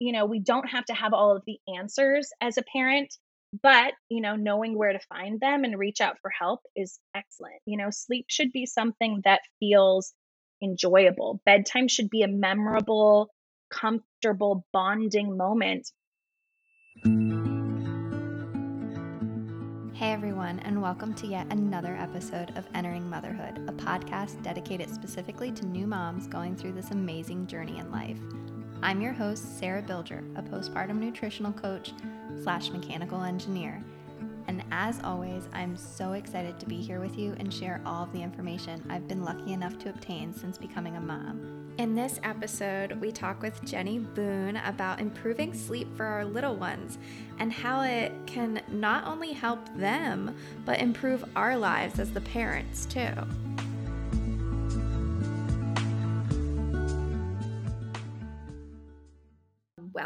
you know, we don't have to have all of the answers as a parent, but, you know, knowing where to find them and reach out for help is excellent. You know, sleep should be something that feels enjoyable. Bedtime should be a memorable, comfortable bonding moment. Hey everyone, and welcome to yet another episode of Entering Motherhood, a podcast dedicated specifically to new moms going through this amazing journey in life. I'm your host, Sarah Bilger, a postpartum nutritional coach slash mechanical engineer. And as always, I'm so excited to be here with you and share all of the information I've been lucky enough to obtain since becoming a mom. In this episode, we talk with Jenny Boone about improving sleep for our little ones and how it can not only help them, but improve our lives as the parents too.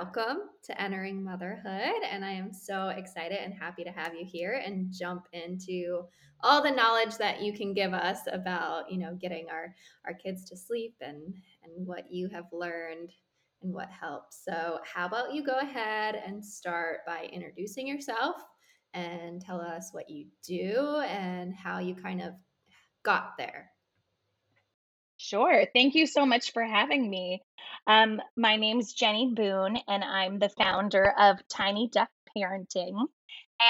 Welcome to Entering Motherhood. And I am so excited and happy to have you here and jump into all the knowledge that you can give us about, you know, getting our, our kids to sleep and, and what you have learned and what helps. So, how about you go ahead and start by introducing yourself and tell us what you do and how you kind of got there? Sure. Thank you so much for having me. Um, my name's Jenny Boone, and I'm the founder of Tiny Duck Parenting.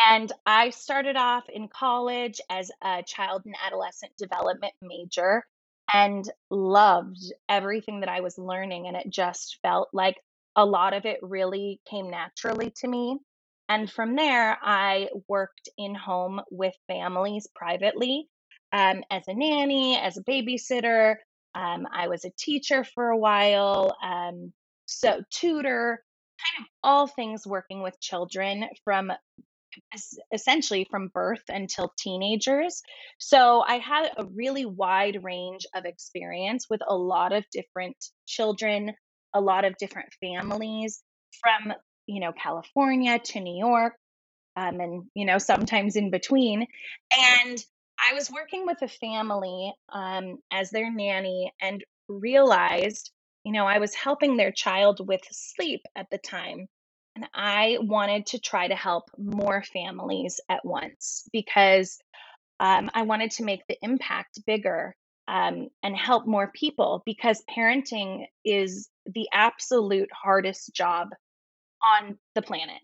And I started off in college as a child and adolescent development major and loved everything that I was learning. And it just felt like a lot of it really came naturally to me. And from there, I worked in home with families privately um, as a nanny, as a babysitter, um, I was a teacher for a while, um, so tutor, kind of all things working with children from essentially from birth until teenagers. So I had a really wide range of experience with a lot of different children, a lot of different families from, you know, California to New York, um, and, you know, sometimes in between. And I was working with a family um, as their nanny and realized, you know, I was helping their child with sleep at the time. And I wanted to try to help more families at once because um, I wanted to make the impact bigger um, and help more people because parenting is the absolute hardest job on the planet.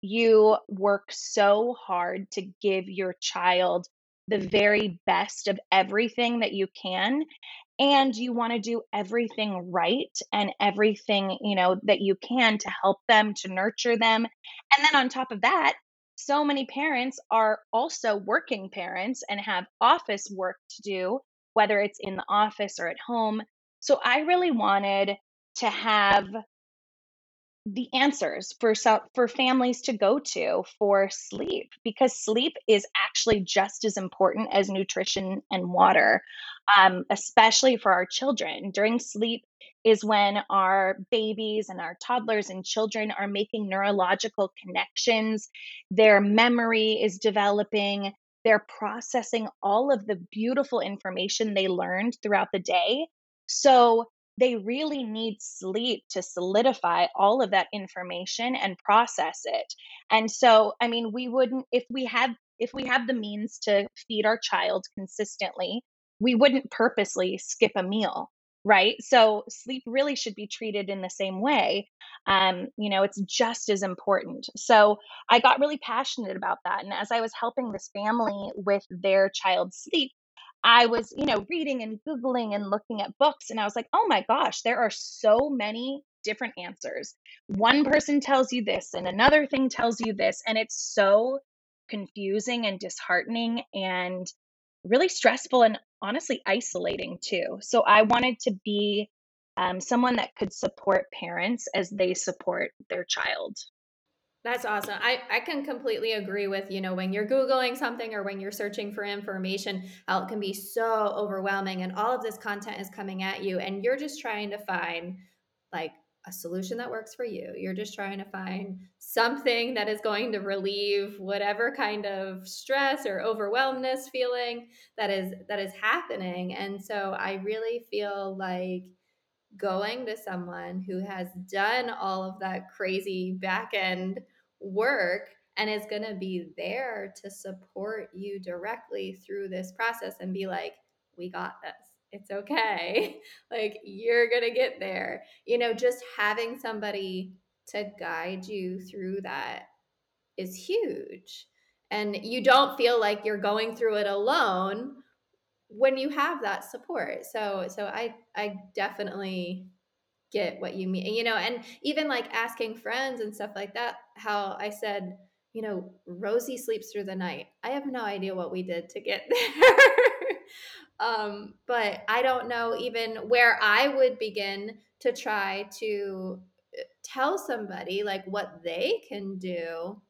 You work so hard to give your child the very best of everything that you can and you want to do everything right and everything you know that you can to help them to nurture them and then on top of that so many parents are also working parents and have office work to do whether it's in the office or at home. So i really wanted to have the answers for for families to go to for sleep because sleep is actually just as important as nutrition and water um, especially for our children. During sleep is when our babies and our toddlers and children are making neurological connections their memory is developing they're processing all of the beautiful information they learned throughout the day. So they really need sleep to solidify all of that information and process it. And so, I mean, we wouldn't if we had if we have the means to feed our child consistently, we wouldn't purposely skip a meal, right? So sleep really should be treated in the same way. Um, you know, it's just as important. So I got really passionate about that. And as I was helping this family with their child's sleep, I was, you know, reading and Googling and looking at books, and I was like, oh my gosh, there are so many different answers. One person tells you this, and another thing tells you this, and it's so confusing and disheartening and really stressful and honestly isolating too. So I wanted to be um, someone that could support parents as they support their child. That's awesome. I, I can completely agree with, you know, when you're Googling something or when you're searching for information, how it can be so overwhelming and all of this content is coming at you and you're just trying to find like a solution that works for you. You're just trying to find something that is going to relieve whatever kind of stress or overwhelmness feeling that is that is happening. And so I really feel like going to someone who has done all of that crazy back end work and is going to be there to support you directly through this process and be like, we got this. It's okay. like, you're going to get there. You know, just having somebody to guide you through that is huge. And you don't feel like you're going through it alone when you have that support. So so I I definitely get what you mean. You know, and even like asking friends and stuff like that, how I said, you know, Rosie sleeps through the night. I have no idea what we did to get there. um, but I don't know even where I would begin to try to uh, tell somebody like what they can do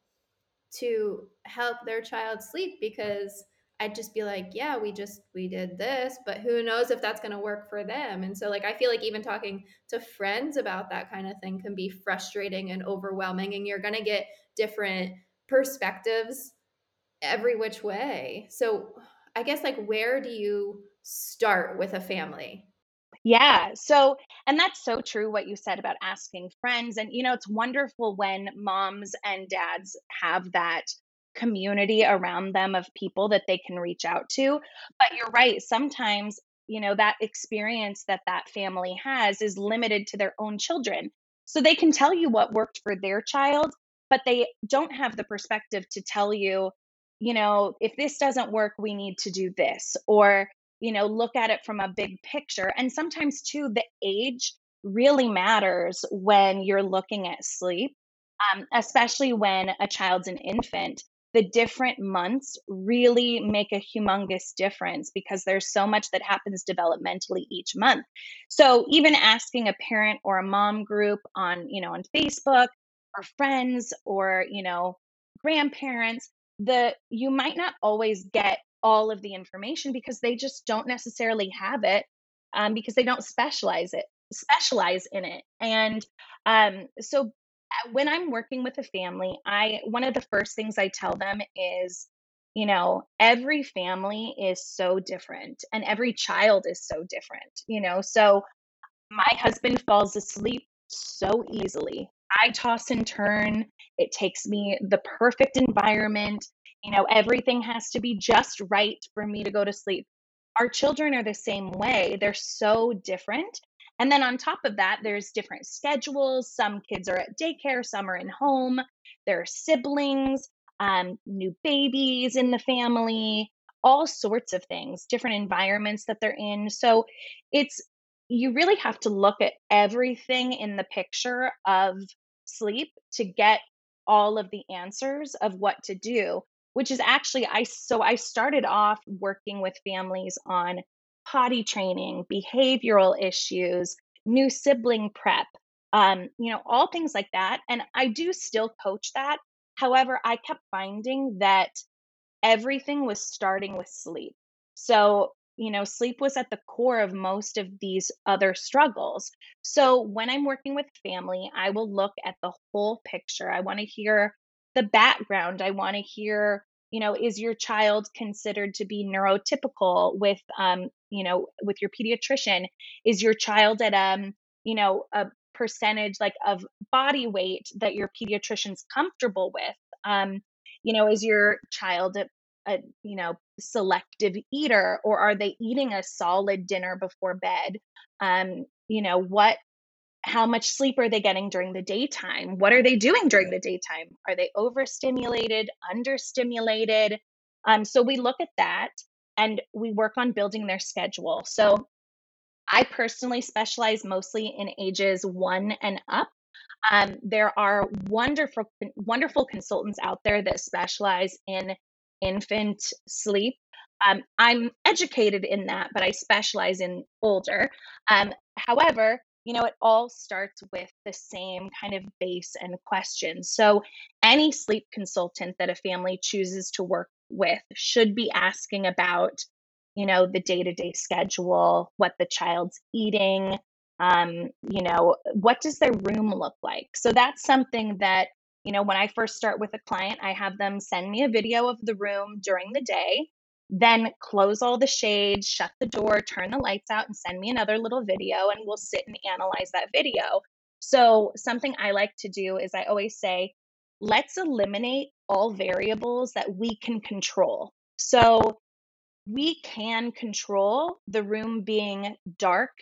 to help their child sleep because I'd just be like, yeah, we just we did this, but who knows if that's going to work for them. And so like I feel like even talking to friends about that kind of thing can be frustrating and overwhelming and you're going to get different perspectives every which way. So I guess like where do you start with a family? Yeah. So, and that's so true what you said about asking friends. And, you know, it's wonderful when moms and dads have that community around them of people that they can reach out to. But you're right. Sometimes, you know, that experience that that family has is limited to their own children. So they can tell you what worked for their child, but they don't have the perspective to tell you, you know, if this doesn't work, we need to do this. Or, you know, look at it from a big picture. And sometimes, too, the age really matters when you're looking at sleep, um, especially when a child's an infant. The different months really make a humongous difference because there's so much that happens developmentally each month. So even asking a parent or a mom group on, you know, on Facebook or friends or, you know, grandparents, the you might not always get all of the information because they just don't necessarily have it um, because they don't specialize it specialize in it and um, so when i'm working with a family i one of the first things i tell them is you know every family is so different and every child is so different you know so my husband falls asleep so easily i toss and turn it takes me the perfect environment you know, everything has to be just right for me to go to sleep. Our children are the same way. They're so different. And then on top of that, there's different schedules. Some kids are at daycare, some are in home. There are siblings, um, new babies in the family, all sorts of things, different environments that they're in. So it's, you really have to look at everything in the picture of sleep to get all of the answers of what to do which is actually I so I started off working with families on potty training, behavioral issues, new sibling prep, um, you know, all things like that. And I do still coach that. However, I kept finding that everything was starting with sleep. So, you know, sleep was at the core of most of these other struggles. So, when I'm working with family, I will look at the whole picture. I want to hear the background. I want to hear, you know, is your child considered to be neurotypical with, um, you know, with your pediatrician? Is your child at, um, you know, a percentage like of body weight that your pediatrician's comfortable with? Um, you know, is your child a, a, you know, selective eater or are they eating a solid dinner before bed? Um, you know, what how much sleep are they getting during the daytime? What are they doing during the daytime? Are they overstimulated, understimulated? Um, so we look at that and we work on building their schedule. So I personally specialize mostly in ages one and up. Um, there are wonderful, wonderful consultants out there that specialize in infant sleep. Um, I'm educated in that, but I specialize in older. Um, however, you know, it all starts with the same kind of base and questions. So, any sleep consultant that a family chooses to work with should be asking about, you know, the day to day schedule, what the child's eating, um, you know, what does their room look like? So, that's something that, you know, when I first start with a client, I have them send me a video of the room during the day. then close all the shades, shut the door, turn the lights out, and send me another little video, and we'll sit and analyze that video. So, something I like to do is I always say, let's eliminate all variables that we can control. So, we can control the room being dark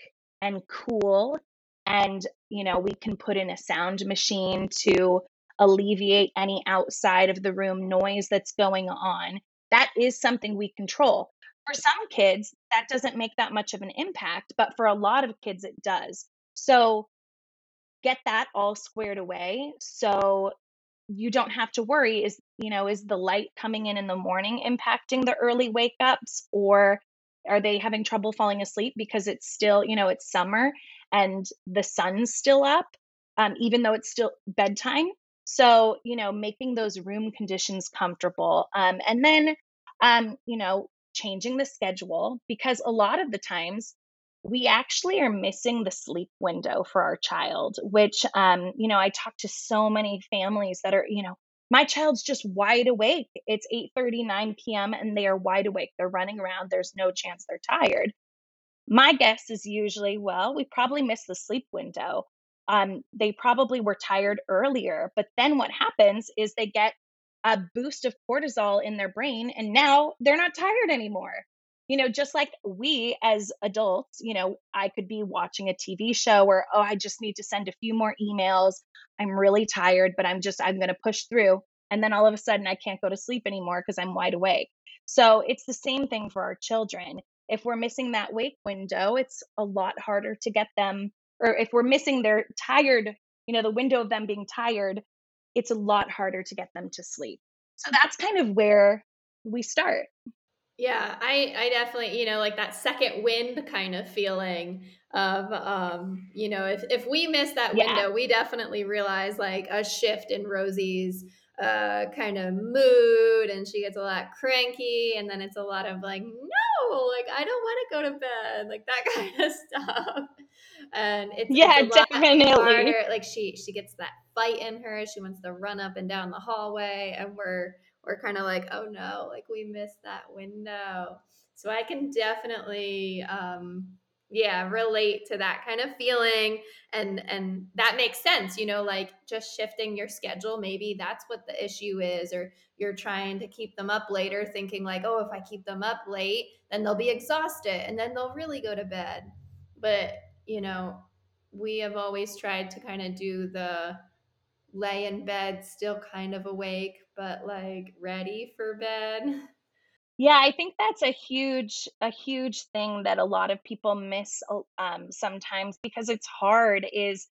and cool and you know we can put in a sound machine to alleviate any outside of the room noise that's going on. That is something we control. For some kids that doesn't make that much of an impact but for a lot of kids it does. So get that all squared away. So you don't have to worry is you know is the light coming in in the morning impacting the early wake ups or are they having trouble falling asleep because it's still you know it's summer and the sun's still up um, even though it's still bedtime? So you know making those room conditions comfortable um, and then um, you know changing the schedule because a lot of the times we actually are missing the sleep window for our child which um you know i talk to so many families that are you know my child's just wide awake. It's 8 39 p.m and they are wide awake. They're running around. There's no chance they're tired. My guess is usually well we probably missed the sleep window. Um, they probably were tired earlier but then what happens is they get a boost of cortisol in their brain and now they're not tired anymore you know, just like we as adults, you know, I could be watching a TV show or, oh, I just need to send a few more emails. I'm really tired, but I'm just, I'm going to push through. And then all of a sudden, I can't go to sleep anymore because I'm wide awake. So it's the same thing for our children. If we're missing that wake window, it's a lot harder to get them, or if we're missing their tired, you know, the window of them being tired, it's a lot harder to get them to sleep. So that's kind of where we start. Yeah, I I definitely, you know, like that second wind kind of feeling of um, you know, if if we miss that yeah. window, we definitely realize like a shift in Rosie's uh kind of mood and she gets a lot cranky and then it's a lot of like no, like I don't want to go to bed, like that kind of stuff. And it's yeah, it's definitely. Harder. Like she she gets that fight in her. She wants to run up and down the hallway and we're we're kind of like, oh no, like we missed that window. So I can definitely, um, yeah, relate to that kind of feeling, and and that makes sense. You know, like just shifting your schedule. Maybe that's what the issue is, or you're trying to keep them up later, thinking like, oh, if I keep them up late, then they'll be exhausted, and then they'll really go to bed. But you know, we have always tried to kind of do the lay in bed still kind of awake but like ready for bed? Yeah i think that's a huge a huge thing that a lot of people miss um, sometimes because it's hard is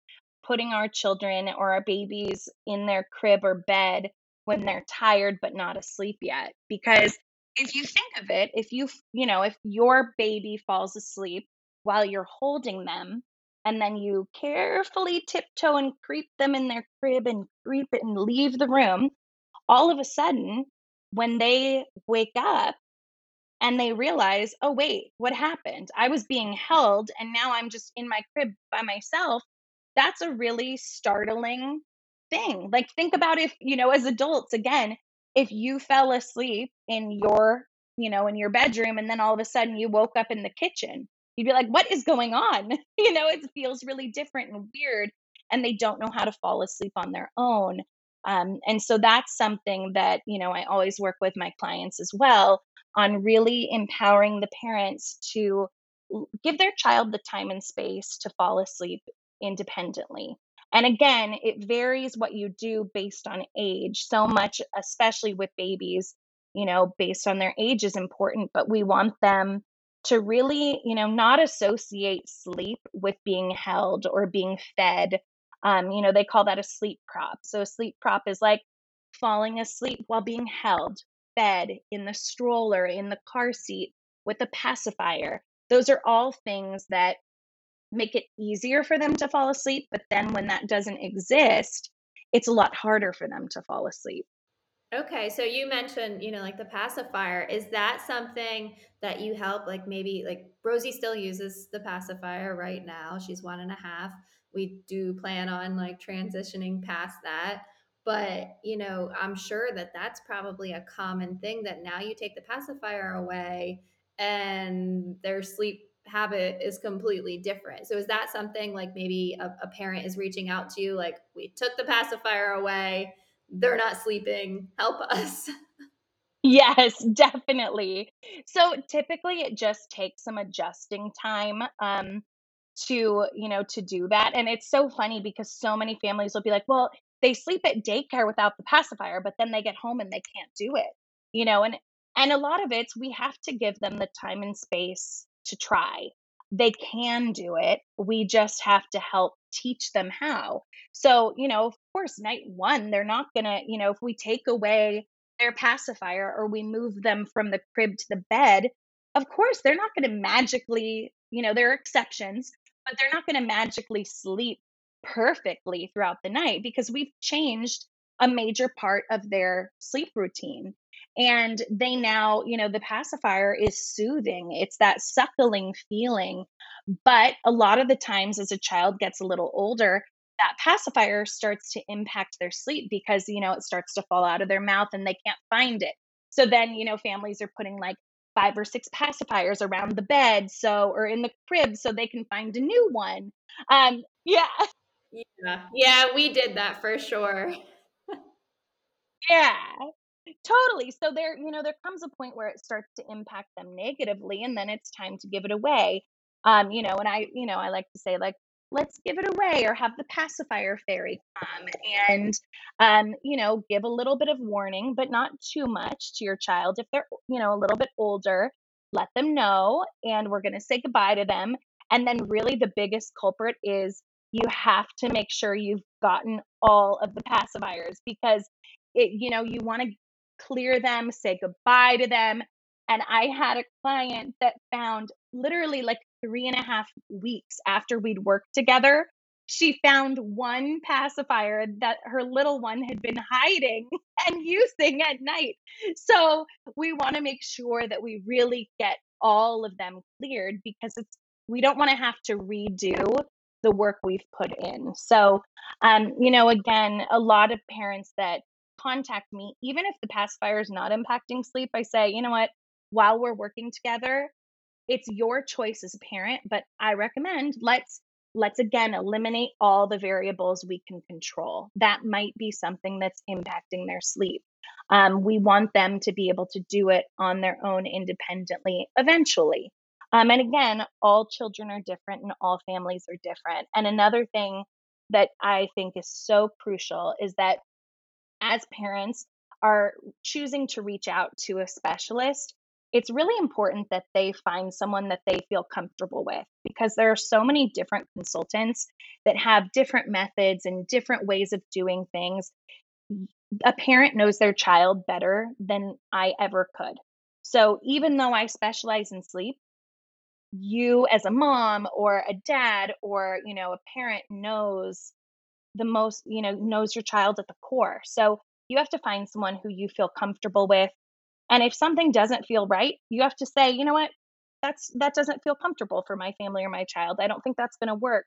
putting our children or our babies in their crib or bed when they're tired but not asleep yet because if you think of it if you you know if your baby falls asleep while you're holding them and then you carefully tiptoe and creep them in their crib and creep and leave the room, all of a sudden, when they wake up and they realize, oh, wait, what happened? I was being held and now I'm just in my crib by myself. That's a really startling thing. Like, think about if, you know, as adults, again, if you fell asleep in your, you know, in your bedroom and then all of a sudden you woke up in the kitchen you'd be like, what is going on? you know, it feels really different and weird, and they don't know how to fall asleep on their own. Um, and so that's something that, you know, I always work with my clients as well on really empowering the parents to give their child the time and space to fall asleep independently. And again, it varies what you do based on age. So much, especially with babies, you know, based on their age is important, but we want them to really, you know, not associate sleep with being held or being fed. Um, you know, they call that a sleep prop. So a sleep prop is like falling asleep while being held, fed in the stroller, in the car seat with a pacifier. Those are all things that make it easier for them to fall asleep. But then when that doesn't exist, it's a lot harder for them to fall asleep. Okay, so you mentioned, you know, like the pacifier. Is that something that you help? Like maybe like Rosie still uses the pacifier right now. She's one and a half. We do plan on like transitioning past that. but you know i'm sure that that's probably a common thing that now you take the pacifier away and their sleep habit is completely different so is that something like maybe a, a parent is reaching out to you like we took the pacifier away they're not sleeping help us Yes, definitely. So typically it just takes some adjusting time um to, you know, to do that. And it's so funny because so many families will be like, well, they sleep at daycare without the pacifier, but then they get home and they can't do it. You know, and and a lot of it's we have to give them the time and space to try. They can do it. We just have to help teach them how. So, you know, of course, night one, they're not gonna, you know, if we take away their pacifier or we move them from the crib to the bed, of course, they're not going to magically, you know, there are exceptions, but they're not going to magically sleep perfectly throughout the night because we've changed a major part of their sleep routine. And they now, you know, the pacifier is soothing. It's that suckling feeling. But a lot of the times, as a child gets a little older, that pacifier starts to impact their sleep because you know it starts to fall out of their mouth and they can't find it so then you know families are putting like five or six pacifiers around the bed so or in the crib so they can find a new one. Um yeah. Yeah. Yeah we did that for sure. Yeah. Totally. So there you know there comes a point where it starts to impact them negatively and then it's time to give it away. Um you know and i you know i like to say like let's give it away or have the pacifier fairy come and um, you know give a little bit of warning but not too much to your child. If they're you know a little bit older let them know and we're going to say goodbye to them. And then really the biggest culprit is you have to make sure you've gotten all of the pacifiers because it you know you want to clear them say goodbye to them. And i had a client that found literally like three and a half weeks after we'd worked together, she found one pacifier that her little one had been hiding and using at night. So we want to make sure that we really get all of them cleared because it's we don't want to have to redo the work we've put in. So um, you know, again, a lot of parents that contact me, even if the pacifier is not impacting sleep, I say, you know what, while we're working together, it's your choice as a parent but i recommend let's let's again eliminate all the variables we can control. That might be something that's impacting their sleep. Um, we want them to be able to do it on their own independently eventually. Um, and again all children are different and all families are different. And another thing that i think is so crucial is that as parents are choosing to reach out to a specialist it's really important that they find someone that they feel comfortable with because there are so many different consultants that have different methods and different ways of doing things. A parent knows their child better than I ever could. So even though I specialize in sleep, you as a mom or a dad or you know a parent knows the most you know knows your child at the core so you have to find someone who you feel comfortable with and if something doesn't feel right, you have to say, you know what? That's that doesn't feel comfortable for my family or my child. I don't think that's going to work.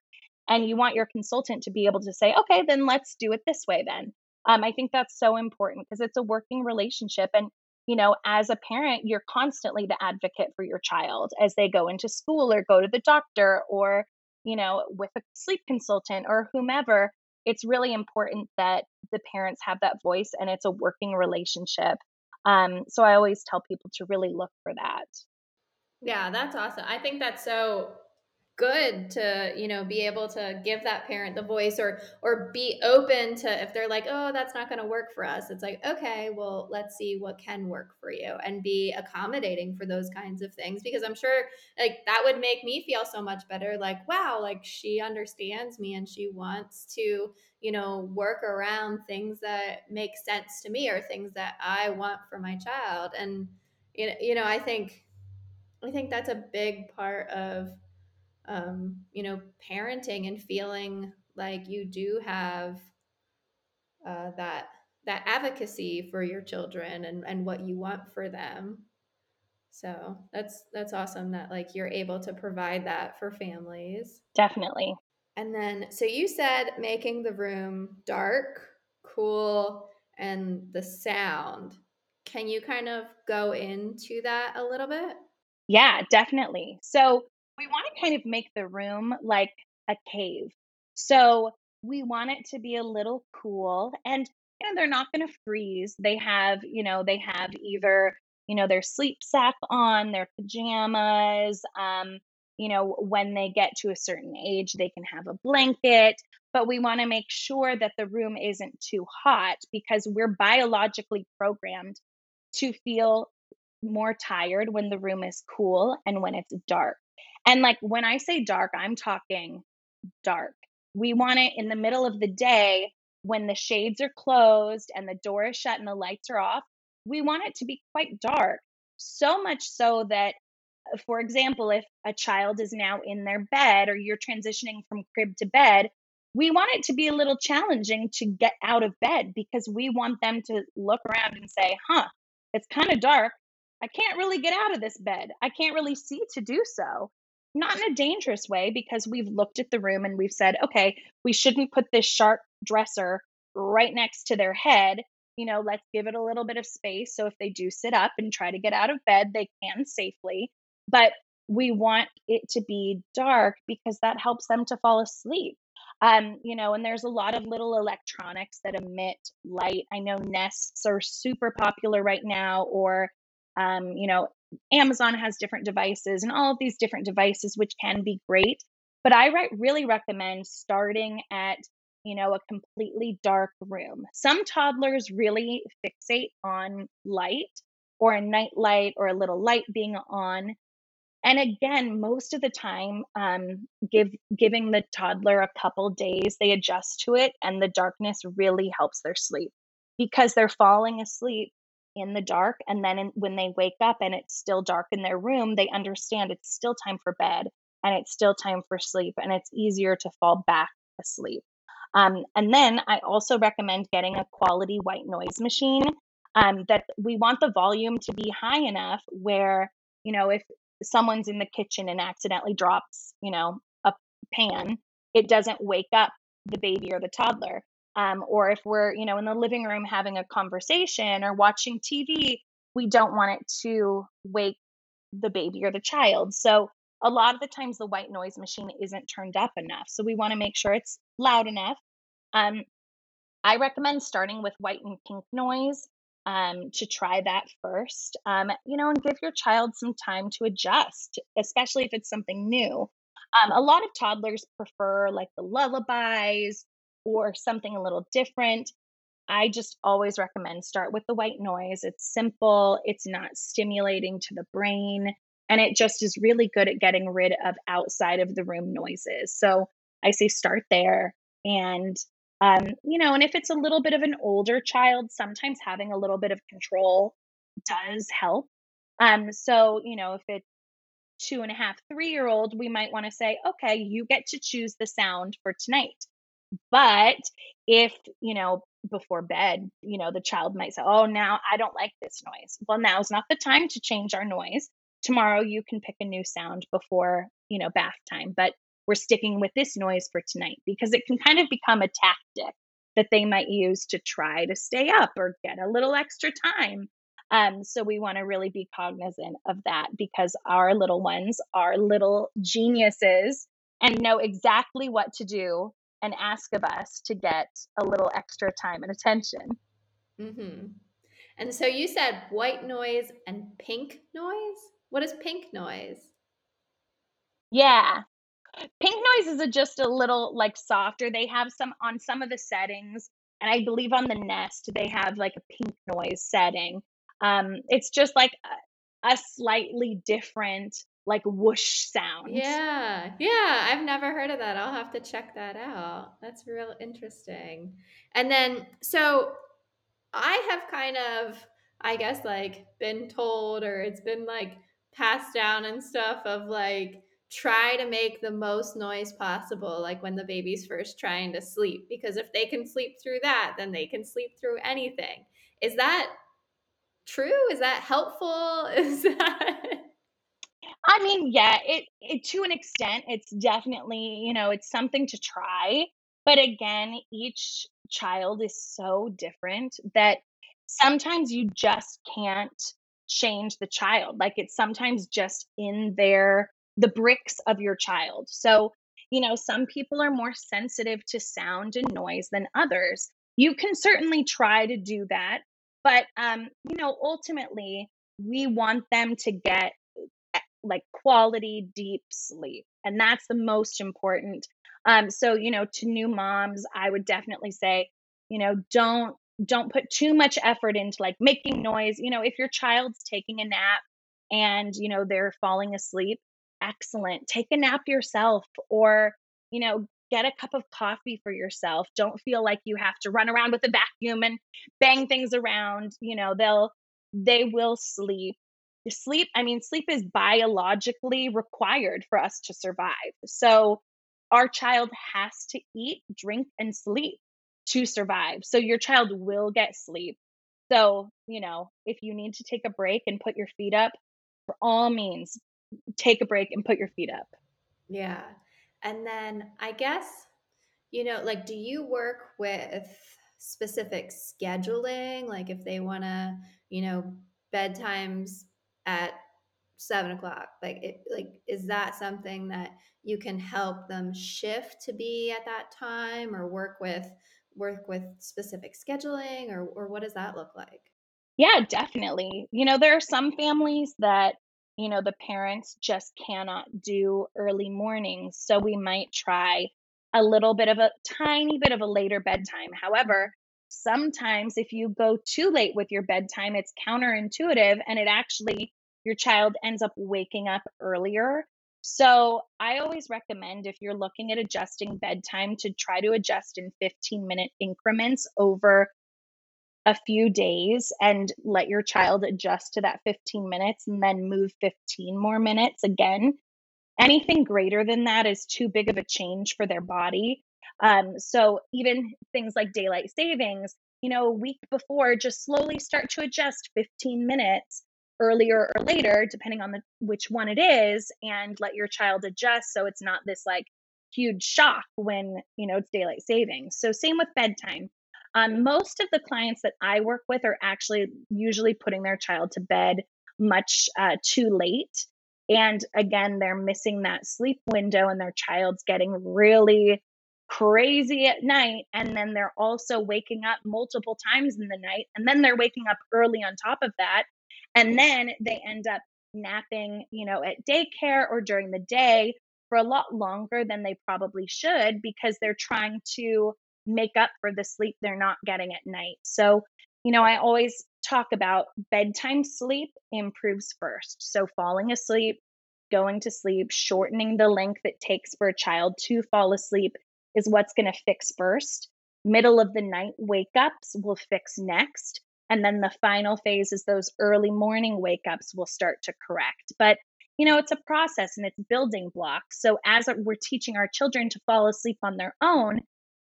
And you want your consultant to be able to say, okay, then let's do it this way then. Um, I think that's so important because it's a working relationship. And, you know, as a parent, you're constantly the advocate for your child as they go into school or go to the doctor or, you know, with a sleep consultant or whomever. It's really important that the parents have that voice and it's a working relationship um, so I always tell people to really look for that. Yeah, that's awesome. I think that's so good to you know be able to give that parent the voice or or be open to if they're like oh that's not going to work for us it's like okay well let's see what can work for you and be accommodating for those kinds of things because i'm sure like that would make me feel so much better like wow like she understands me and she wants to you know work around things that make sense to me or things that i want for my child and you know i think i think that's a big part of um, you know, parenting and feeling like you do have uh, that that advocacy for your children and, and what you want for them. So that's that's awesome that like you're able to provide that for families. Definitely. And then so you said making the room dark cool and the sound. Can you kind of go into that a little bit? Yeah, definitely. So we want to kind of make the room like a cave. So we want it to be a little cool and you know, they're not going to freeze. They have, you know, they have either, you know, their sleep sack on, their pajamas, um, you know, when they get to a certain age, they can have a blanket, but we want to make sure that the room isn't too hot because we're biologically programmed to feel more tired when the room is cool and when it's dark. And like when I say dark, I'm talking dark. We want it in the middle of the day when the shades are closed and the door is shut and the lights are off. We want it to be quite dark. So much so that, uh, for example, if a child is now in their bed or you're transitioning from crib to bed, we want it to be a little challenging to get out of bed because we want them to look around and say, huh, it's kind of dark. I can't really get out of this bed. I can't really see to do so. Not in a dangerous way because we've looked at the room and we've said, okay, we shouldn't put this sharp dresser right next to their head. You know, let's give it a little bit of space. So if they do sit up and try to get out of bed, they can safely. But we want it to be dark because that helps them to fall asleep. Um, you know, and there's a lot of little electronics that emit light. I know nests are super popular right now, or um, you know, Amazon has different devices and all of these different devices, which can be great. But I re- really recommend starting at, you know, a completely dark room. Some toddlers really fixate on light or a night light or a little light being on. And again, most of the time, um, give giving the toddler a couple days, they adjust to it, and the darkness really helps their sleep because they're falling asleep in the dark and then in, when they wake up and it's still dark in their room they understand it's still time for bed and it's still time for sleep and it's easier to fall back asleep. Um, and then i also recommend getting a quality white noise machine um, that we want the volume to be high enough where you know if someone's in the kitchen and accidentally drops you know a pan it doesn't wake up the baby or the toddler um, or if we're you know in the living room having a conversation or watching tv we don't want it to wake the baby or the child. So a lot of the times the white noise machine isn't turned up enough so we want to make sure it's loud enough. Um, i recommend starting with white and pink noise um, to try that first um, you know and give your child some time to adjust especially if it's something new. Um, a lot of toddlers prefer like the lullabies or something a little different, I just always recommend start with the white noise. It's simple, it's not stimulating to the brain, and it just is really good at getting rid of outside of the room noises. So I say start there. And, um, you know, and if it's a little bit of an older child, sometimes having a little bit of control does help. Um, so, you know, if it's two and a half, three year old, we might want to say, okay, you get to choose the sound for tonight. But if, you know, before bed, you know, the child might say, Oh, now I don't like this noise. Well, now's not the time to change our noise. Tomorrow you can pick a new sound before, you know, bath time. But we're sticking with this noise for tonight because it can kind of become a tactic that they might use to try to stay up or get a little extra time. Um, so we want to really be cognizant of that because our little ones are little geniuses and know exactly what to do and ask of us to get a little extra time and attention. Mm-hmm. And so you said white noise and pink noise. What is pink noise? Yeah. Pink noise is a, just a little like softer. They have some on some of the settings, and I believe on the Nest they have like a pink noise setting. Um, it's just like a, a slightly different like whoosh sound. Yeah. Yeah. I've never heard of that. I'll have to check that out. That's real interesting. And then, so I have kind of, I guess, like been told or it's been like passed down and stuff of like, try to make the most noise possible, like when the baby's first trying to sleep. Because if they can sleep through that, then they can sleep through anything. Is that true? Is that helpful? Is that. I mean, yeah, it, it to an extent, it's definitely, you know, it's something to try. But again, each child is so different that sometimes you just can't change the child. Like it's sometimes just in their the bricks of your child. So, you know, some people are more sensitive to sound and noise than others. You can certainly try to do that, but um, you know, ultimately we want them to get like quality deep sleep and that's the most important. Um so you know to new moms i would definitely say you know don't don't put too much effort into like making noise. You know if your child's taking a nap and you know they're falling asleep excellent. Take a nap yourself or you know get a cup of coffee for yourself. Don't feel like you have to run around with a vacuum and bang things around. You know they'll they will sleep sleep i mean sleep is biologically required for us to survive. So our child has to eat drink and sleep to survive. So your child will get sleep. So you know if you need to take a break and put your feet up for all means take a break and put your feet up. Yeah. And then i guess you know like do you work with specific scheduling? Like if they want to you know bedtimes at seven o'clock like it like is that something that you can help them shift to be at that time or work with work with specific scheduling or, or what does that look like? Yeah definitely. You know there are some families that you know the parents just cannot do early mornings so we might try a little bit of a tiny bit of a later bedtime. However sometimes if you go too late with your bedtime it's counterintuitive and it actually your child ends up waking up earlier. So I always recommend if you're looking at adjusting bedtime to try to adjust in 15 minute increments over a few days and let your child adjust to that 15 minutes and then move 15 more minutes again. Anything greater than that is too big of a change for their body. Um, so even things like daylight savings, you know, a week before, just slowly start to adjust 15 minutes earlier or later depending on the which one it is and let your child adjust so it's not this like huge shock when you know it's daylight savings. So same with bedtime. Um, most of the clients that i work with are actually usually putting their child to bed much uh, too late and again they're missing that sleep window and their child's getting really crazy at night and then they're also waking up multiple times in the night and then they're waking up early on top of that and then they end up napping, you know, at daycare or during the day for a lot longer than they probably should because they're trying to make up for the sleep they're not getting at night. So, you know, I always talk about bedtime sleep improves first. So, falling asleep, going to sleep, shortening the length it takes for a child to fall asleep is what's going to fix first. Middle of the night wake ups will fix next. And then the final phase is those early morning wake ups will start to correct. But you know, it's a process and it's building blocks. So as we're teaching our children to fall asleep on their own,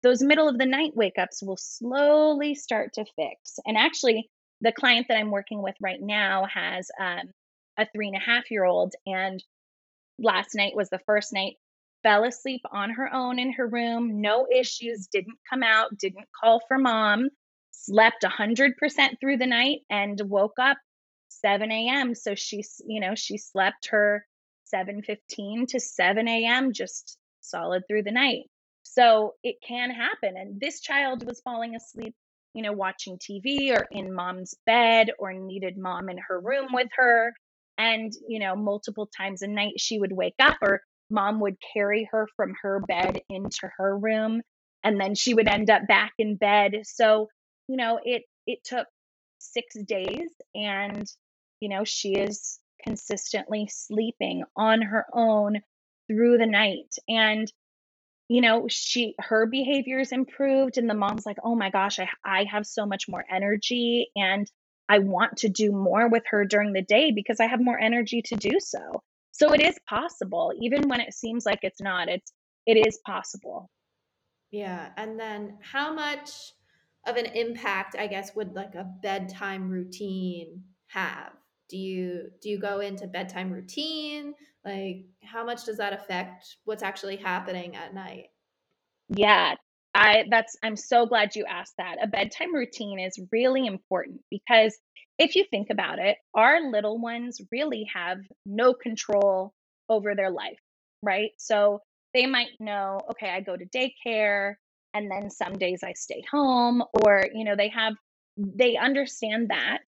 those middle of the night wake ups will slowly start to fix. And actually, the client that I'm working with right now has um, a three and a half year old, and last night was the first night fell asleep on her own in her room, no issues, didn't come out, didn't call for mom slept 100% through the night and woke up 7 a.m. So she's, you know, she slept her 7:15 to 7 a.m. just solid through the night. So it can happen. And this child was falling asleep, you know, watching TV or in mom's bed or needed mom in her room with her. And, you know, multiple times a night she would wake up or mom would carry her from her bed into her room and then she would end up back in bed. So you know, it it took six days and you know, she is consistently sleeping on her own through the night. And you know she her behaviors improved and the mom's like oh my gosh I, I have so much more energy and i want to do more with her during the day because i have more energy to do so so it is possible even when it seems like it's not it's it is possible. Yeah and then how much of an impact i guess would like a bedtime routine have? Do you do you go into bedtime routine? Like how much does that affect what's actually happening at night? Yeah I that's I'm so glad you asked that. A bedtime routine is really important because if you think about it, our little ones really have no control over their life, right? So they might know, okay, I go to daycare and then some days I stay home or you know, they have they understand that,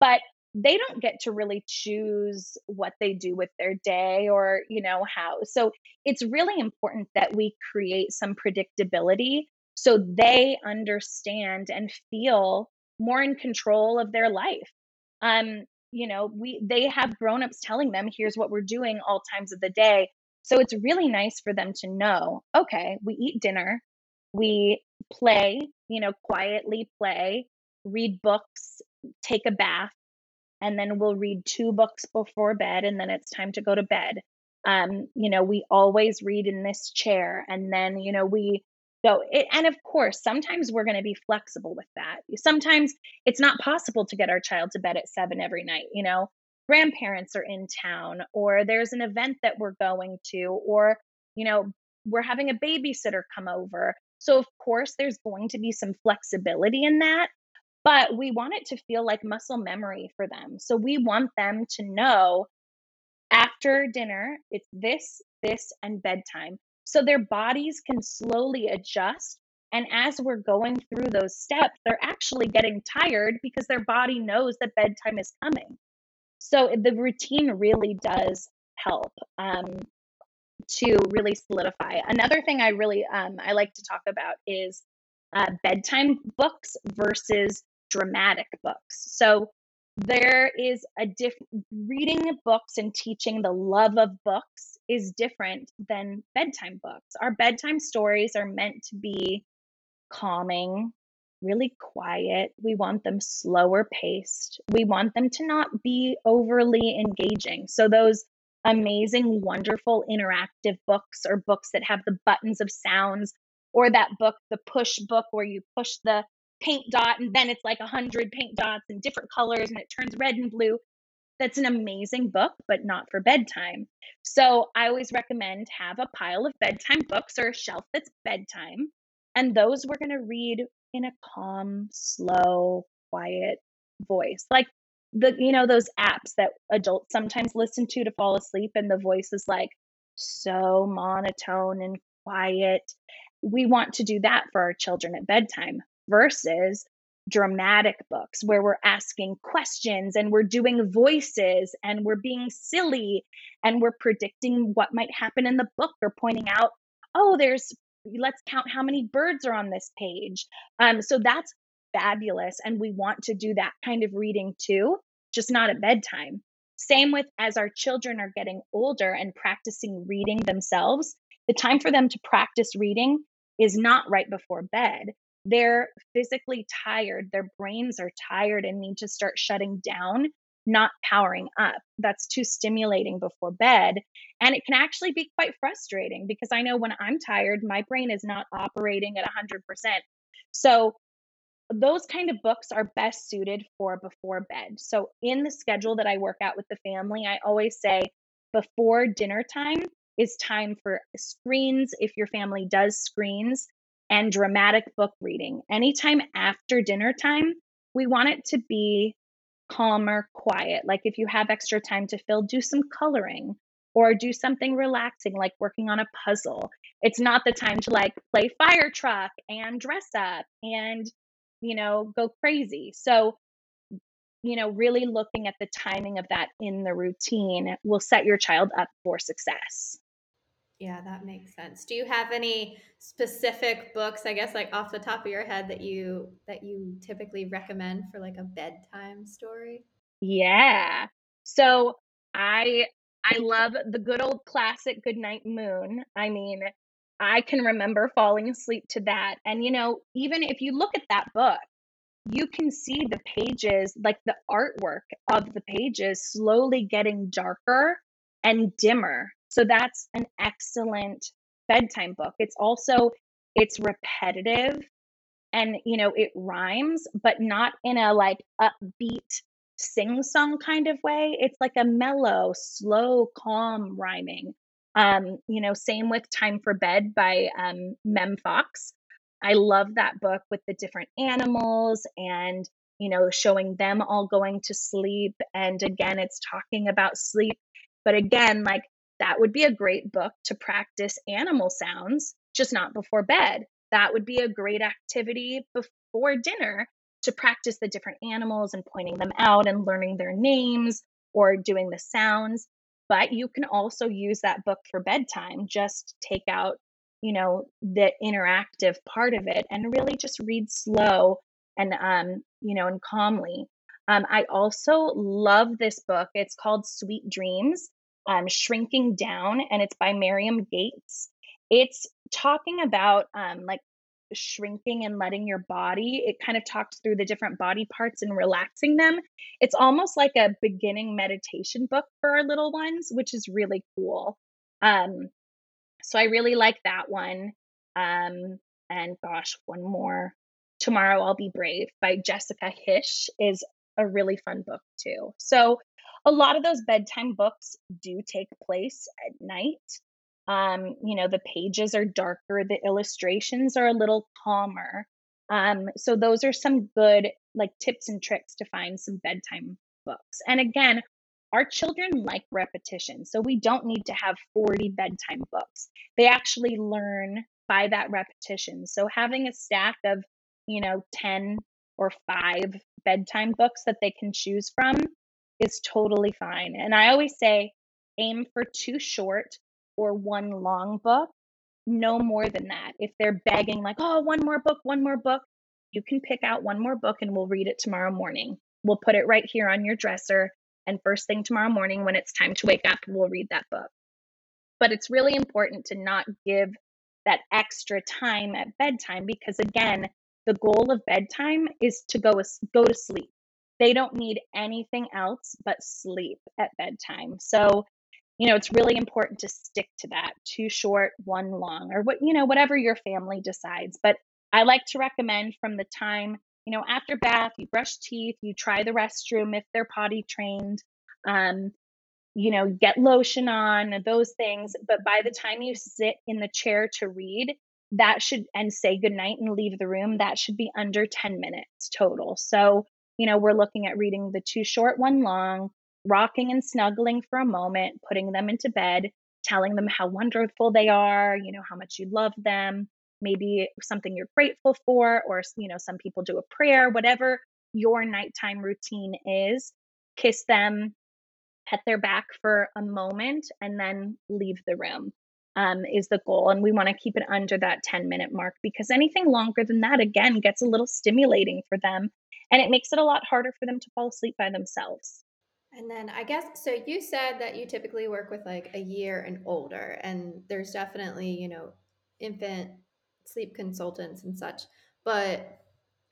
but they don't get to really choose what they do with their day or, you know, how. So it's really important that we create some predictability so they understand and feel more in control of their life. Um, you know, we they have grown-ups telling them, here's what we're doing all times of the day. So it's really nice for them to know, okay, we eat dinner, we play, you know, quietly play, read books, take a bath, and then we'll read two books before bed and then it's time to go to bed um you know we always read in this chair and then you know we go it, and of course sometimes we're going to be flexible with that sometimes it's not possible to get our child to bed at 7 every night you know grandparents are in town or there's an event that we're going to or you know we're having a babysitter come over so of course there's going to be some flexibility in that but we want it to feel like muscle memory for them. So we want them to know after dinner, it's this, this, and bedtime. So their bodies can slowly adjust. And as we're going through those steps, they're actually getting tired because their body knows that bedtime is coming. So the routine really does help um, to really solidify. Another thing I really um, I like to talk about is uh, bedtime books versus dramatic books. So there is a different reading books and teaching the love of books is different than bedtime books. Our bedtime stories are meant to be calming, really quiet. We want them slower paced. We want them to not be overly engaging. So those amazing, wonderful interactive books or books that have the buttons of sounds or that book, the push book where you push the paint dot and then it's like a hundred paint dots and different colors and it turns red and blue that's an amazing book but not for bedtime. So i always recommend have a pile of bedtime books or a shelf that's bedtime and those we're going to read in a calm slow quiet voice. Like the you know those apps that adults sometimes listen to to fall asleep and the voice is like so monotone and quiet. We want to do that for our children at bedtime versus dramatic books where we're asking questions and we're doing voices and we're being silly and we're predicting what might happen in the book. Or pointing out oh there's let's count how many birds are on this page. Um so that's fabulous and we want to do that kind of reading too just not at bedtime. Same with as our children are getting older and practicing reading themselves the time for them to practice reading is not right before bed they're physically tired, their brains are tired and need to start shutting down, not powering up. That's too stimulating before bed. And it can actually be quite frustrating because I know when I'm tired, my brain is not operating at 100%. So, those kind of books are best suited for before bed. So, in the schedule that I work out with the family, I always say before dinner time is time for screens if your family does screens and dramatic book reading. Anytime after dinner time, we want it to be calmer, quiet. Like if you have extra time to fill, do some coloring or do something relaxing like working on a puzzle. It's not the time to like play fire truck and dress up and, you know, go crazy. So, you know, really looking at the timing of that in the routine will set your child up for success. Yeah, that makes sense. Do you have any specific books, I guess like off the top of your head that you that you typically recommend for like a bedtime story? Yeah. So, I I love the good old classic Goodnight Moon. I mean, I can remember falling asleep to that. And you know, even if you look at that book, you can see the pages, like the artwork of the pages slowly getting darker and dimmer so that's an excellent bedtime book. It's also it's repetitive and you know it rhymes but not in a like upbeat sing song kind of way. It's like a mellow, slow, calm rhyming. Um, you know, same with Time for Bed by um, Mem Fox. I love that book with the different animals and, you know, showing them all going to sleep. And again, it's talking about sleep. But again, like that would be a great book to practice animal sounds, just not before bed. That would be a great activity before dinner to practice the different animals and pointing them out and learning their names or doing the sounds. But you can also use that book for bedtime. Just take out, you know, the interactive part of it and really just read slow and, um, you know, and calmly. Um, I also love this book. It's called Sweet Dreams um, Shrinking Down, and it's by Mariam Gates. It's talking about um, like shrinking and letting your body. It kind of talks through the different body parts and relaxing them. It's almost like a beginning meditation book for our little ones, which is really cool. Um, so I really like that one. Um, and gosh, one more. Tomorrow I'll Be Brave by Jessica Hische is a really fun book too. So a lot of those bedtime books do take place at night. Um, you know, the pages are darker, the illustrations are a little calmer. Um, so those are some good like tips and tricks to find some bedtime books. And again, our children like repetition. So we don't need to have 40 bedtime books. They actually learn by that repetition. So having a stack of, you know, 10 or 5 bedtime books that they can choose from is totally fine. And I always say aim for two short or one long book, no more than that. If they're begging, like, oh, one more book, one more book, you can pick out one more book and we'll read it tomorrow morning. We'll put it right here on your dresser. And first thing tomorrow morning, when it's time to wake up, we'll read that book. But it's really important to not give that extra time at bedtime because, again, the goal of bedtime is to go, go to sleep. They don't need anything else but sleep at bedtime. So you know it's really important to stick to that two short one long or what you know whatever your family decides. But i like to recommend from the time you know after bath you brush teeth you try the restroom if they're potty trained um, you know get lotion on those things. But by the time you sit in the chair to read that should and say goodnight and leave the room that should be under 10 minutes total. So you know we're looking at reading the two short one long rocking and snuggling for a moment, putting them into bed, telling them how wonderful they are, you know, how much you love them, maybe something you're grateful for, or, you know, some people do a prayer, whatever your nighttime routine is. Kiss them, pet their back for a moment, and then leave the room. Um, is the goal. And we want to keep it under that 10 minute mark because anything longer than that, again, gets a little stimulating for them and it makes it a lot harder for them to fall asleep by themselves. And then I guess so you said that you typically work with like a year and older and there's definitely, you know, infant sleep consultants and such. But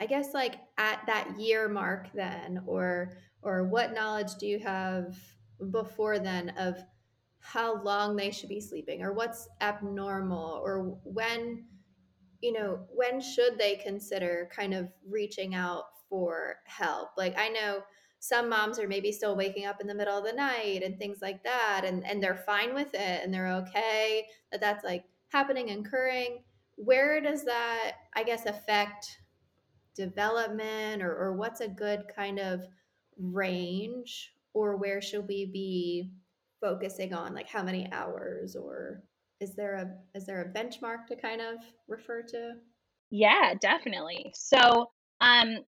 I guess like at that year mark then or or what knowledge do you have before then of how long they should be sleeping or what's abnormal or when you know when should they consider kind of reaching out for help. Like i know some moms are maybe still waking up in the middle of the night and things like that and and they're fine with it and they're okay that that's like happening and occurring. Where does that i guess affect development or, or what's a good kind of range or where should we be focusing on like how many hours or is there a is there a benchmark to kind of refer to? Yeah definitely. So um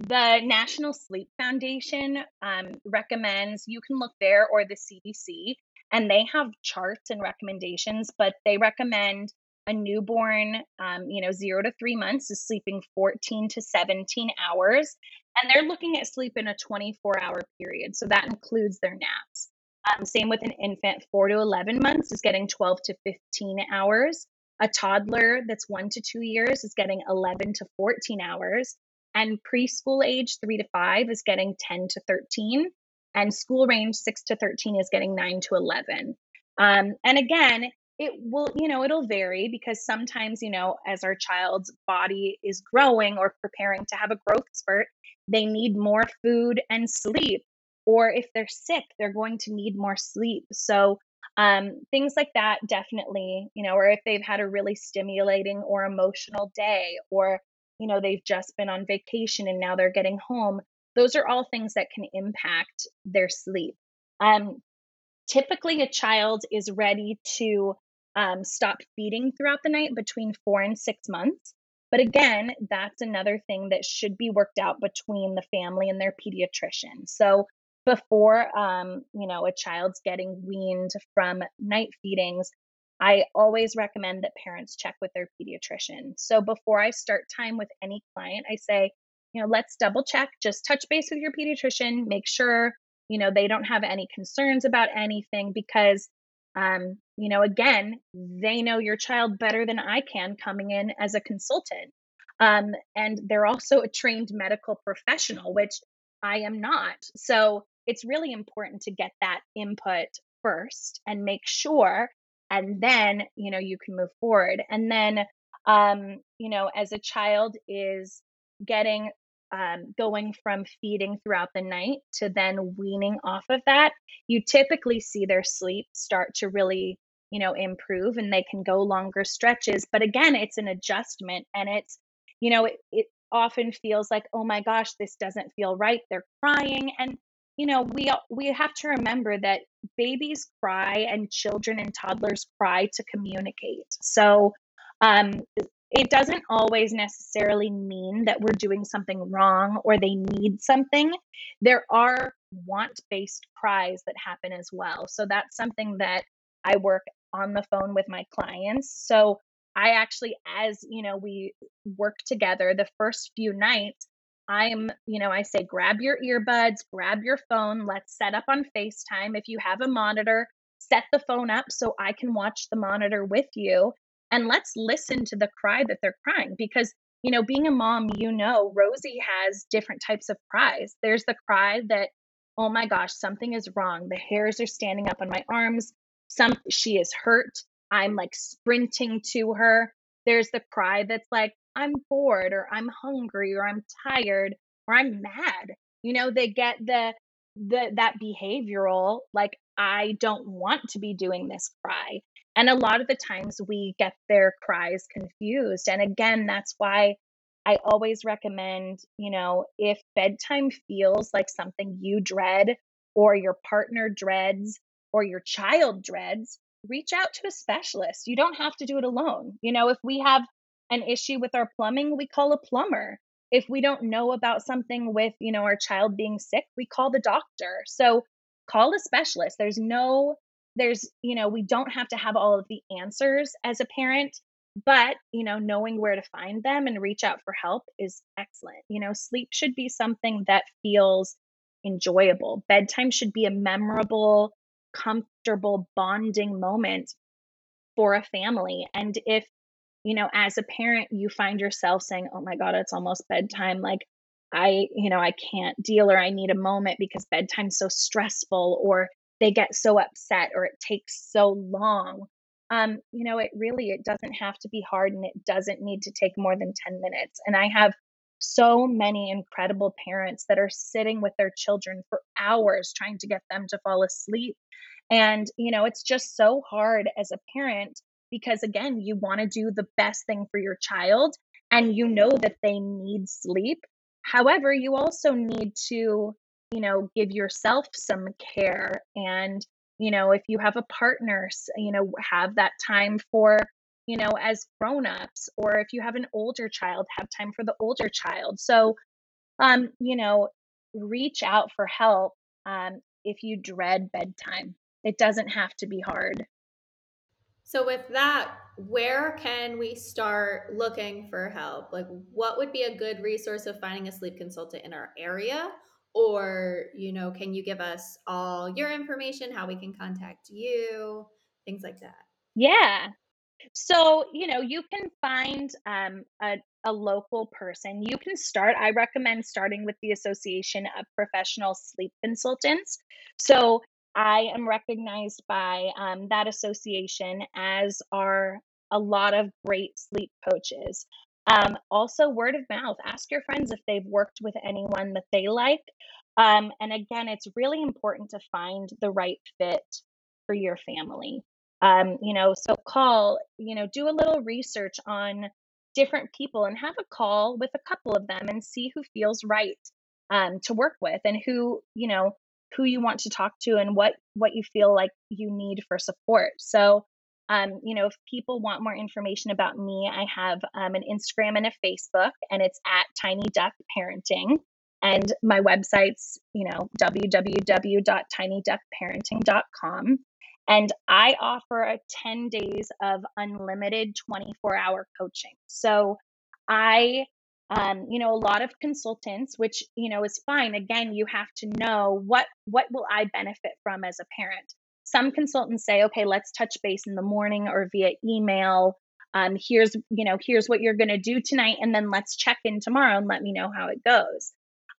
the National Sleep Foundation um, recommends you can look there or the CDC, and they have charts and recommendations, but they recommend a newborn, um, you know, zero to three months is sleeping 14 to 17 hours. And they're looking at sleep in a 24 hour period. So that includes their naps. Um, same with an infant, four to 11 months is getting 12 to 15 hours. A toddler that's one to two years is getting 11 to 14 hours. And preschool age, three to five, is getting 10 to 13. And school range, six to 13, is getting nine to 11. Um, and again, it will, you know, it'll vary because sometimes, you know, as our child's body is growing or preparing to have a growth spurt, they need more food and sleep. Or if they're sick, they're going to need more sleep. So, Um, things like that, definitely, you know, or if they've had a really stimulating or emotional day, or, you know, they've just been on vacation and now they're getting home, those are all things that can impact their sleep. Um, typically, a child is ready to um, stop feeding throughout the night between four and six months. But again, that's another thing that should be worked out between the family and their pediatrician. So before um, you know a child's getting weaned from night feedings, I always recommend that parents check with their pediatrician. So before I start time with any client, I say, you know, let's double check, just touch base with your pediatrician, make sure, you know, they don't have any concerns about anything because um, you know, again, they know your child better than I can coming in as a consultant. Um, and they're also a trained medical professional, which I am not. So it's really important to get that input first and make sure, and then, you know, you can move forward. And then, um, you know, as a child is getting um, going from feeding throughout the night to then weaning off of that, you typically see their sleep start to really, you know, improve and they can go longer stretches. But again, it's an adjustment and it's, you know, it, it often feels like, oh my gosh, this doesn't feel right. They're crying. And, you know, we we have to remember that babies cry and children and toddlers cry to communicate. So um, it doesn't always necessarily mean that we're doing something wrong or they need something. There are want based cries that happen as well. So that's something that I work on the phone with my clients. So I actually, as you know, we work together the first few nights, I'm, you know, I say, grab your earbuds, grab your phone, let's set up on FaceTime. If you have a monitor, set the phone up so I can watch the monitor with you and let's listen to the cry that they're crying. Because you know being a mom you know rosie has different types of cries. There's the cry that oh my gosh something is wrong. The hairs are standing up on my arms. Some she is hurt. I'm like sprinting to her. There's the cry that's like i'm bored or i'm hungry or i'm tired or i'm mad you know they get the the that behavioral like i don't want to be doing this cry and a lot of the times we get their cries confused. And again, that's why I always recommend, you know, if bedtime feels like something you dread or your partner dreads or your child dreads, reach out to a specialist. You don't have to do it alone. You know, if we have an issue with our plumbing, we call a plumber. If we don't know about something with, you know, our child being sick, we call the doctor. So call a specialist. There's no there's you know we don't have to have all of the answers as a parent but you know knowing where to find them and reach out for help is excellent you know sleep should be something that feels enjoyable bedtime should be a memorable comfortable bonding moment for a family and if you know as a parent you find yourself saying oh my god it's almost bedtime like i you know i can't deal or i need a moment because bedtime's so stressful or they get so upset or it takes so long. Um, you know it really it doesn't have to be hard and it doesn't need to take more than 10 minutes. And i have so many incredible parents that are sitting with their children for hours trying to get them to fall asleep. And you know it's just so hard as a parent because again you want to do the best thing for your child and you know that they need sleep however you also need to you know, give yourself some care. And, you know, if you have a partner, you know, have that time for, you know, as grown-ups, or if you have an older child, have time for the older child. So, um, you know, reach out for help um, if you dread bedtime. It doesn't have to be hard. So, with that, where can we start looking for help? Like, what would be a good resource of finding a sleep consultant in our area? or you know can you give us all your information how we can contact you things like that yeah so you know you can find um, a, a local person you can start i recommend starting with the association of professional sleep consultants so i am recognized by um, that association as are a lot of great sleep coaches um, also, word of mouth. Ask your friends if they've worked with anyone that they like. Um, and again, it's really important to find the right fit for your family. Um, you know, so call, you know, do a little research on different people and have a call with a couple of them and see who feels right um, to work with and who, you know, who you want to talk to and what what you feel like you need for support. So, um, you know, if people want more information about me, I have um, an Instagram and a Facebook, and it's at Tiny Duck Parenting. And my website's, you know, www.tinyduckparenting.com. And I offer a 10 days of unlimited 24 hour coaching. So I, um, you know, a lot of consultants, which, you know, is fine. Again, you have to know what, what will I benefit from as a parent? Some consultants say, okay, let's touch base in the morning or via email. Um, here's, you know, here's what you're going to do tonight. And then let's check in tomorrow and let me know how it goes.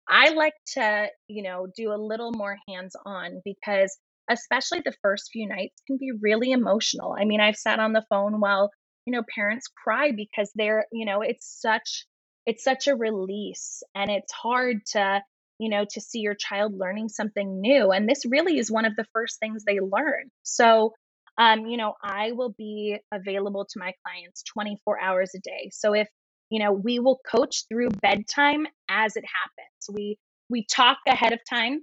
I like to, you know, do a little more hands on because especially the first few nights can be really emotional. I mean, I've sat on the phone while, you know, parents cry because they're, you know, it's such it's such a release and it's hard to, you know, to see your child learning something new and this really is one of the first things they learn. So, um, you know, I will be available to my clients 24 hours a day. So if, you know, we will coach through bedtime as it happens. We we talk ahead of time.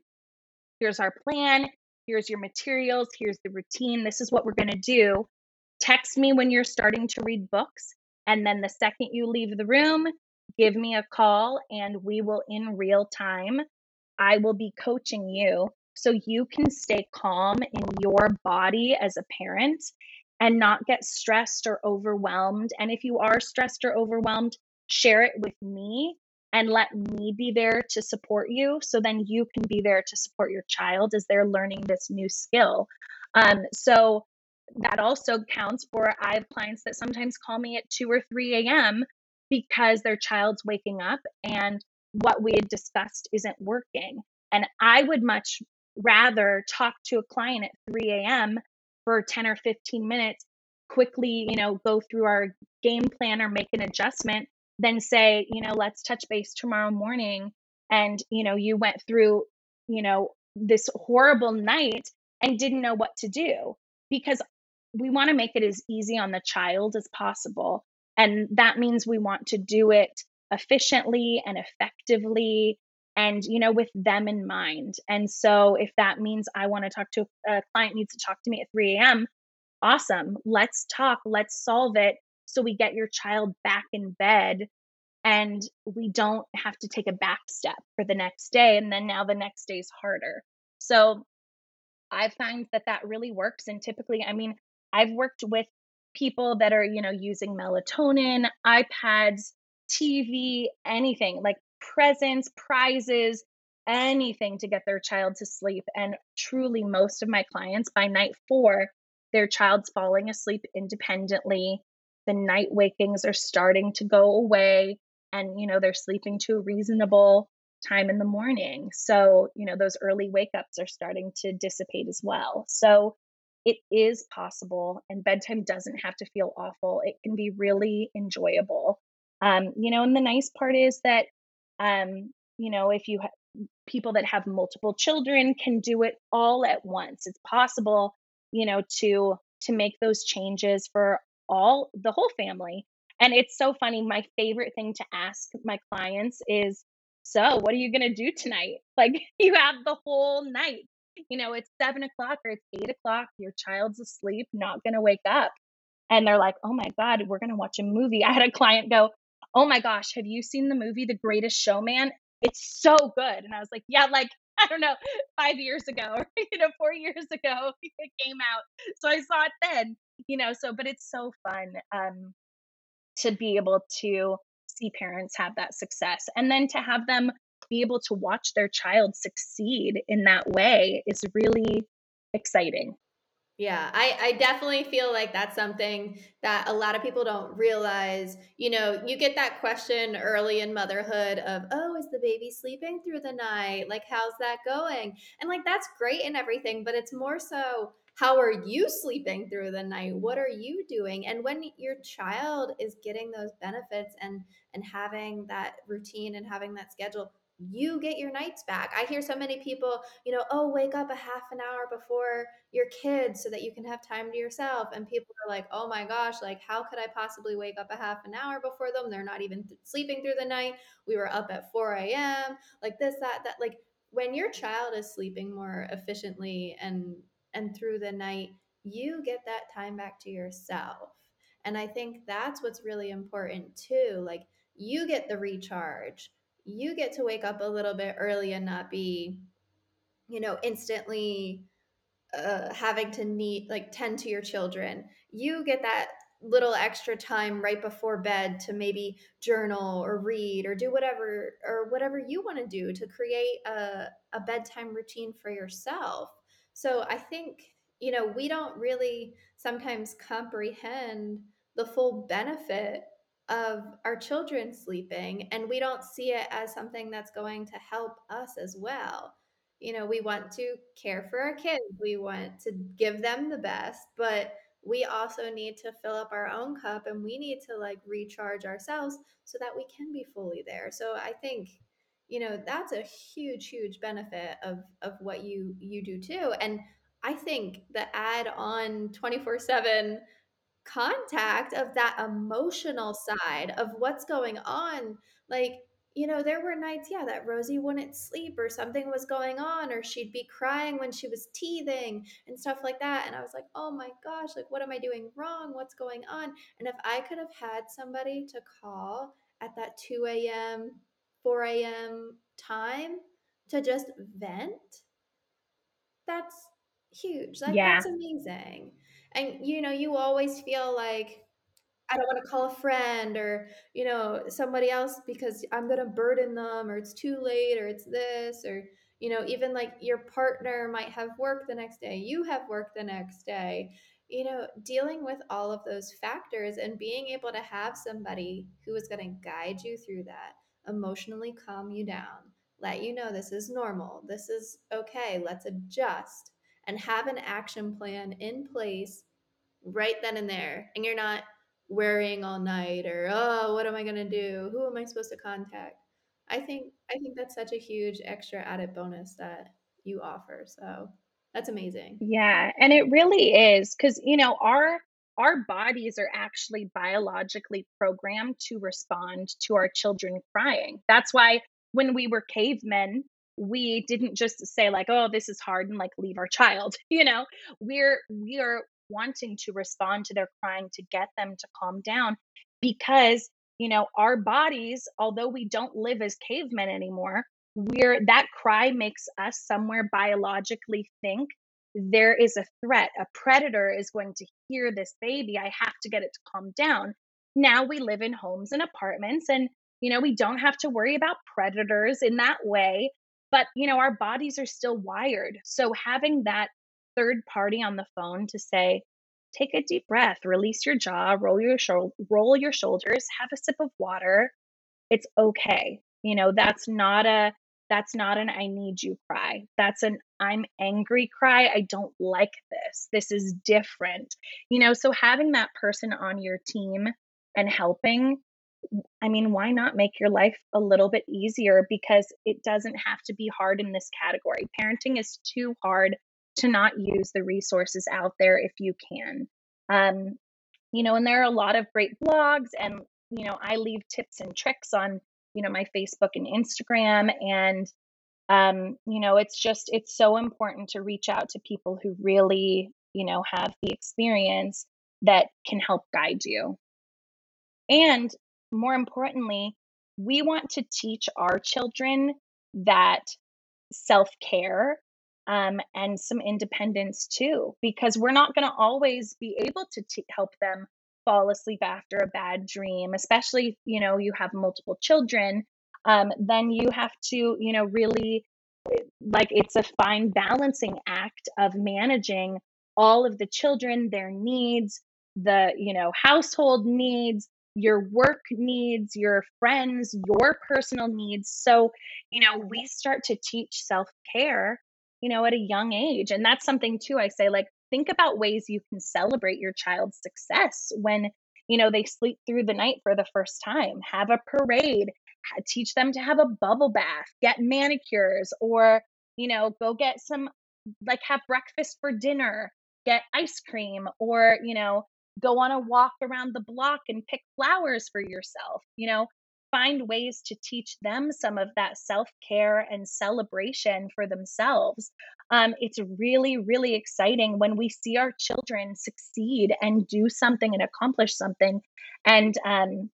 Here's our plan here's your materials, here's the routine, this is what we're going to do. Text me when you're starting to read books. And then the second you leave the room, give me a call and we will, in real time, I will be coaching you so you can stay calm in your body as a parent and not get stressed or overwhelmed. And if you are stressed or overwhelmed, share it with me and let me be there to support you so then you can be there to support your child as they're learning this new skill um, so that also counts for i have clients that sometimes call me at 2 or 3 a.m because their child's waking up and what we had discussed isn't working and i would much rather talk to a client at 3 a.m for 10 or 15 minutes quickly you know go through our game plan or make an adjustment then say, you know, let's touch base tomorrow morning. And, you know, you went through, you know, this horrible night and didn't know what to do because we want to make it as easy on the child as possible. And that means we want to do it efficiently and effectively and you know with them in mind. And so if that means i want to talk to a client needs to talk to me at 3 a.m awesome. Let's talk. Let's solve it so we get your child back in bed and we don't have to take a back step for the next day and then now the next day is harder. So i find that that really works and typically i mean i've worked with people that are you know using melatonin ipads tv anything like presents prizes anything to get their child to sleep. And truly most of my clients by night 4 their child's falling asleep independently. The night wakings are starting to go away and you know they're sleeping to a reasonable time in the morning. So you know those early wake ups are starting to dissipate as well. So it is possible and bedtime doesn't have to feel awful it can be really enjoyable um, you know and the nice part is that um, you know if you people that have multiple children can do it all at once it's possible you know to to make those changes for all the whole family. And it's so funny. My favorite thing to ask my clients is, So, what are you going to do tonight? Like, you have the whole night. You know, it's seven o'clock or it's eight o'clock. Your child's asleep, not going to wake up. And they're like, Oh my God, we're going to watch a movie. I had a client go, Oh my gosh, have you seen the movie The Greatest Showman? It's so good. And I was like, Yeah, like, I don't know, five years ago or, you know, four years ago it came out. So I saw it then you know so but it's so fun um to be able to see parents have that success and then to have them be able to watch their child succeed in that way is really exciting yeah, I, I definitely feel like that's something that a lot of people don't realize. You know, you get that question early in motherhood of, oh, is the baby sleeping through the night? Like, how's that going? And like, that's great and everything, but it's more so, how are you sleeping through the night what are you doing and when your child is getting those benefits and and having that routine and having that schedule you get your nights back. I hear so many people, you know, oh, wake up a half an hour before your kids so that you can have time to yourself. And people are like, oh my gosh, like, how could I possibly wake up a half an hour before them? They're not even th- sleeping through the night. We were up at 4 a.m., like this, that, that. Like, when your child is sleeping more efficiently and and through the night you get that time back to yourself and i think that's what's really important too like you get the recharge you get to wake up a little bit early and not be you know instantly uh, having to need like tend to your children. You get that little extra time right before bed to maybe journal or read or do whatever or whatever you want to do to create a, a bedtime routine for yourself. So i think you know we don't really sometimes comprehend the full benefit of our children sleeping and we don't see it as something that's going to help us as well. You know we want to care for our kids we want to give them the best but we also need to fill up our own cup and we need to like recharge ourselves so that we can be fully there. So i think you know that's a huge huge benefit of of what you you do too and i think the add on 24 7 contact of that emotional side of what's going on. Like, you know, there were nights, yeah, that Rosie wouldn't sleep or something was going on, or she'd be crying when she was teething and stuff like that. And I was like, oh my gosh, like, what am I doing wrong? What's going on? And if I could have had somebody to call at that 2 a.m., 4 a.m. time to just vent, that's huge. Like, Yeah. that's amazing and you know you always feel like I don't want to call a friend or, you know, somebody else because I'm going to burden them or it's too late or it's this or, you know, even like your partner might have work the next day, you have work the next day. You know, dealing with all of those factors and being able to have somebody who is going to guide you through that, emotionally calm you down, let you know this is normal, this is okay, let's adjust, and have an action plan in place right then and there. And you're not worrying all night or oh what am i going to do who am i supposed to contact i think i think that's such a huge extra added bonus that you offer so that's amazing Yeah, and it really is because you know our our bodies are actually biologically programmed to respond to our children crying. That's why when we were cavemen, we didn't just say like, "Oh, this is hard," and like leave our child. You know, we're we are wanting to respond to their crying to get them to calm down because you know our bodies, although we don't live as cavemen anymore, we're that cry makes us somewhere biologically think there is a threat. A predator is going to hear this baby. I have to get it to calm down. Now we live in homes and apartments, and you know, we don't have to worry about predators in that way. But you know, our bodies are still wired. So having that third party on the phone to say, take a deep breath, release your jaw, roll your shoulder, roll your shoulders, have a sip of water. It's okay. You know, that's not a that's not an I need you cry. That's an I'm angry cry. I don't like this. This is different. You know, so having that person on your team and helping, I mean, why not make your life a little bit easier because it doesn't have to be hard in this category. Parenting is too hard to not use the resources out there if you can. Um, you know, and there are a lot of great blogs and you know, I leave tips and tricks on you know my facebook and instagram and um you know it's just it's so important to reach out to people who really you know have the experience that can help guide you and more importantly we want to teach our children that self-care um, and some independence too because we're not going to always be able to t- help them fall asleep after a bad dream especially you know you have multiple children um, then you have to you know really like it's a fine balancing act of managing all of the children their needs the you know household needs your work needs your friends your personal needs. So you know we start to teach self-care you know at a young age and that's something too i say like think about ways you can celebrate your child's success when you know they sleep through the night for the first time have a parade teach them to have a bubble bath, get manicures, or, you know, go get some, like, have breakfast for dinner, get ice cream, or, you know, go on a walk around the block and pick flowers for yourself. You know, find ways to teach them some of that self care and celebration for themselves. Um, it's really, really exciting when we see our children succeed and do something and accomplish something. And um,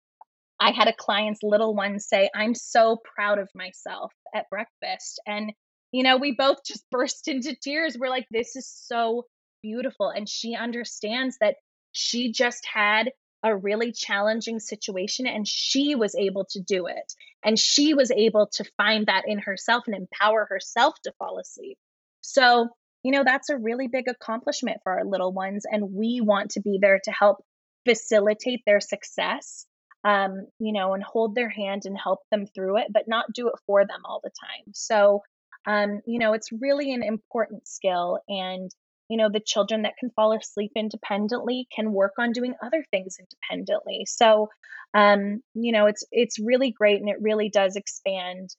I had a client's little one say, I'm so proud of myself at breakfast. And, you know, we both just burst into tears. We're like, this is so beautiful. And she understands that she just had a really challenging situation and she was able to do it. And she was able to find that in herself and empower herself to fall asleep. So, you know, that's a really big accomplishment for our little ones. And we want to be there to help facilitate their success, um, you know, and hold their hand and help them through it, but not do it for them all the time. So, um, you know, it's really an important skill. And you know the children that can fall asleep independently can work on doing other things independently. So um, you know it's it's really great and it really does expand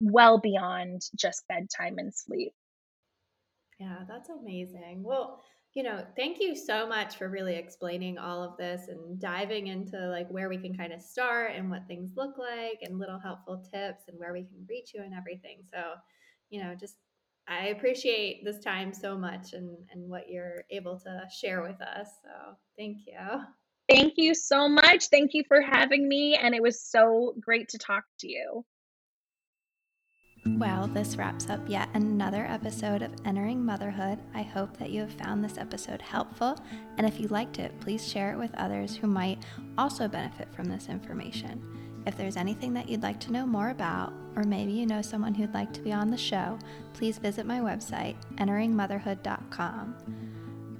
well beyond just bedtime and sleep. Yeah that's amazing. Well you know thank you so much for really explaining all of this and diving into like where we can kind of start and what things look like and little helpful tips and where we can reach you and everything. So you know just I appreciate this time so much and, and what you're able to share with us. So thank you. Thank you so much. Thank you for having me. And it was so great to talk to you. Well, this wraps up yet another episode of Entering Motherhood. I hope that you have found this episode helpful. And if you liked it, please share it with others who might also benefit from this information. If there's anything that you'd like to know more about, or maybe you know someone who'd like to be on the show, please visit my website, enteringmotherhood.com.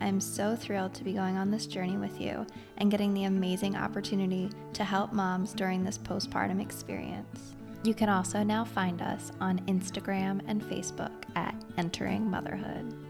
I'm so thrilled to be going on this journey with you and getting the amazing opportunity to help moms during this postpartum experience. You can also now find us on Instagram and Facebook at Entering Motherhood.